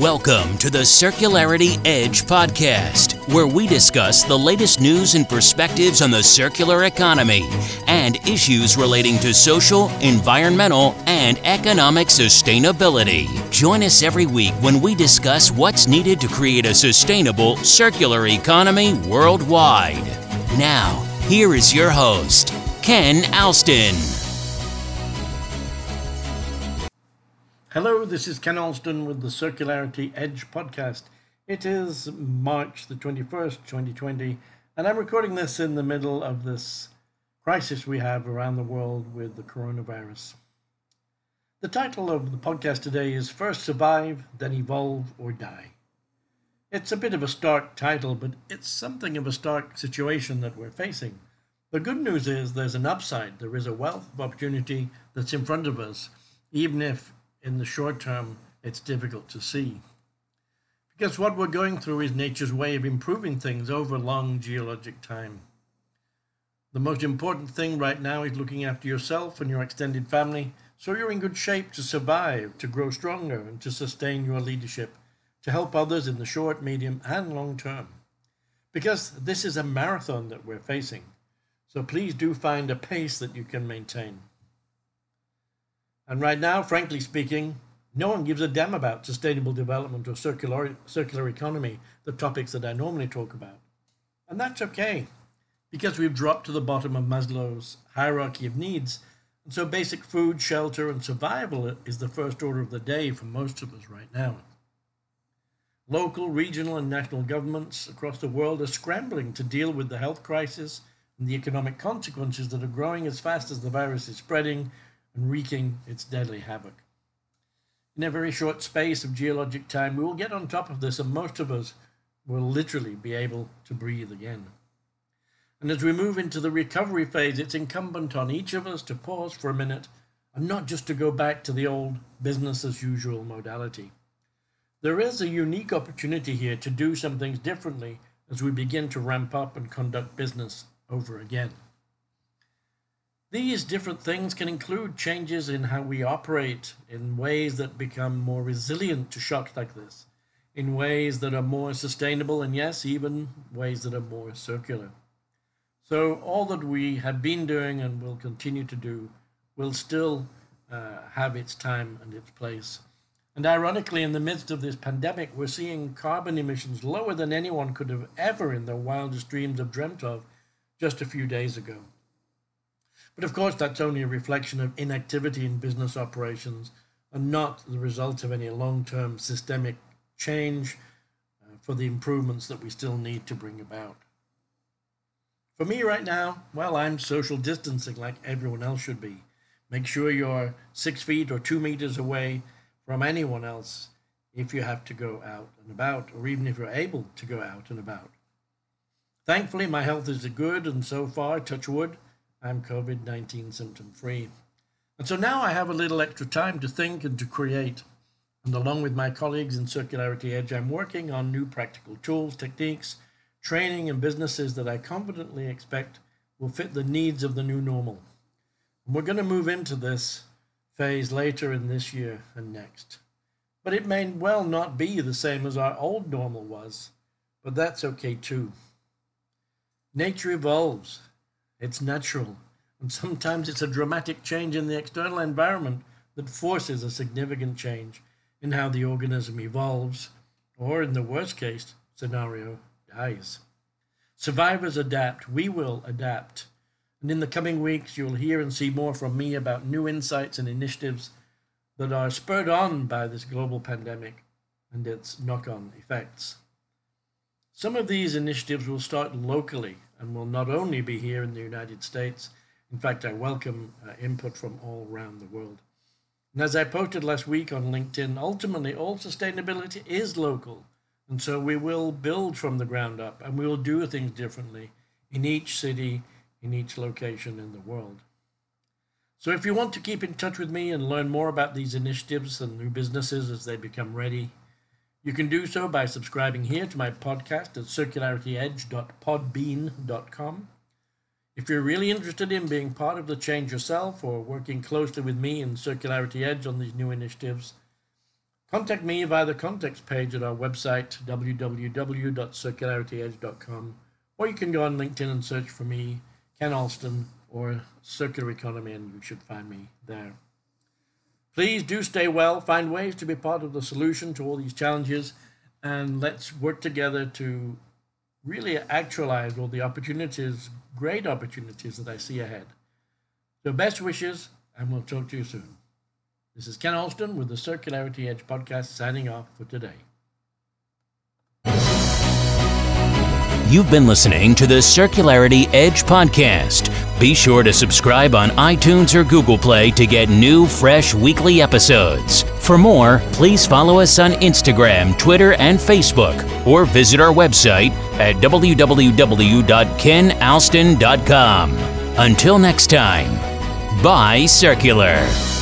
Welcome to the Circularity Edge podcast, where we discuss the latest news and perspectives on the circular economy and issues relating to social, environmental, and economic sustainability. Join us every week when we discuss what's needed to create a sustainable circular economy worldwide. Now, here is your host, Ken Alston. Hello, this is Ken Alston with the Circularity Edge podcast. It is March the 21st, 2020, and I'm recording this in the middle of this crisis we have around the world with the coronavirus. The title of the podcast today is First Survive, Then Evolve or Die. It's a bit of a stark title, but it's something of a stark situation that we're facing. The good news is there's an upside. There is a wealth of opportunity that's in front of us, even if in the short term, it's difficult to see. Because what we're going through is nature's way of improving things over long geologic time. The most important thing right now is looking after yourself and your extended family so you're in good shape to survive, to grow stronger, and to sustain your leadership, to help others in the short, medium, and long term. Because this is a marathon that we're facing. So please do find a pace that you can maintain. And right now, frankly speaking, no one gives a damn about sustainable development or circular, circular economy, the topics that I normally talk about. And that's okay, because we've dropped to the bottom of Maslow's hierarchy of needs. And so basic food, shelter, and survival is the first order of the day for most of us right now. Local, regional, and national governments across the world are scrambling to deal with the health crisis and the economic consequences that are growing as fast as the virus is spreading and wreaking its deadly havoc. In a very short space of geologic time, we will get on top of this, and most of us will literally be able to breathe again. And as we move into the recovery phase, it's incumbent on each of us to pause for a minute and not just to go back to the old business as usual modality. There is a unique opportunity here to do some things differently as we begin to ramp up and conduct business over again. These different things can include changes in how we operate in ways that become more resilient to shocks like this, in ways that are more sustainable, and yes, even ways that are more circular. So, all that we have been doing and will continue to do will still uh, have its time and its place. And ironically, in the midst of this pandemic, we're seeing carbon emissions lower than anyone could have ever in their wildest dreams have dreamt of just a few days ago. But of course, that's only a reflection of inactivity in business operations and not the result of any long term systemic change uh, for the improvements that we still need to bring about. For me right now, well, I'm social distancing like everyone else should be. Make sure you're six feet or two meters away from anyone else if you have to go out and about, or even if you're able to go out and about. Thankfully, my health is good, and so far, touch wood, I'm COVID 19 symptom free. And so now I have a little extra time to think and to create. And along with my colleagues in Circularity Edge, I'm working on new practical tools, techniques, training, and businesses that I confidently expect will fit the needs of the new normal. And we're going to move into this phase later in this year and next. But it may well not be the same as our old normal was, but that's okay too. Nature evolves, it's natural, and sometimes it's a dramatic change in the external environment that forces a significant change in how the organism evolves, or in the worst case scenario, dies. Survivors adapt, we will adapt. And in the coming weeks, you'll hear and see more from me about new insights and initiatives that are spurred on by this global pandemic and its knock on effects. Some of these initiatives will start locally and will not only be here in the United States. In fact, I welcome uh, input from all around the world. And as I posted last week on LinkedIn, ultimately all sustainability is local. And so we will build from the ground up and we will do things differently in each city, in each location in the world. So if you want to keep in touch with me and learn more about these initiatives and new businesses as they become ready, you can do so by subscribing here to my podcast at circularityedge.podbean.com. If you're really interested in being part of the change yourself or working closely with me and Circularity Edge on these new initiatives, contact me via the contacts page at our website, www.circularityedge.com, or you can go on LinkedIn and search for me, Ken Alston, or Circular Economy, and you should find me there. Please do stay well, find ways to be part of the solution to all these challenges, and let's work together to really actualize all the opportunities, great opportunities that I see ahead. So, best wishes, and we'll talk to you soon. This is Ken Alston with the Circularity Edge podcast signing off for today. You've been listening to the Circularity Edge podcast. Be sure to subscribe on iTunes or Google Play to get new, fresh weekly episodes. For more, please follow us on Instagram, Twitter, and Facebook, or visit our website at www.kenalston.com. Until next time, buy circular.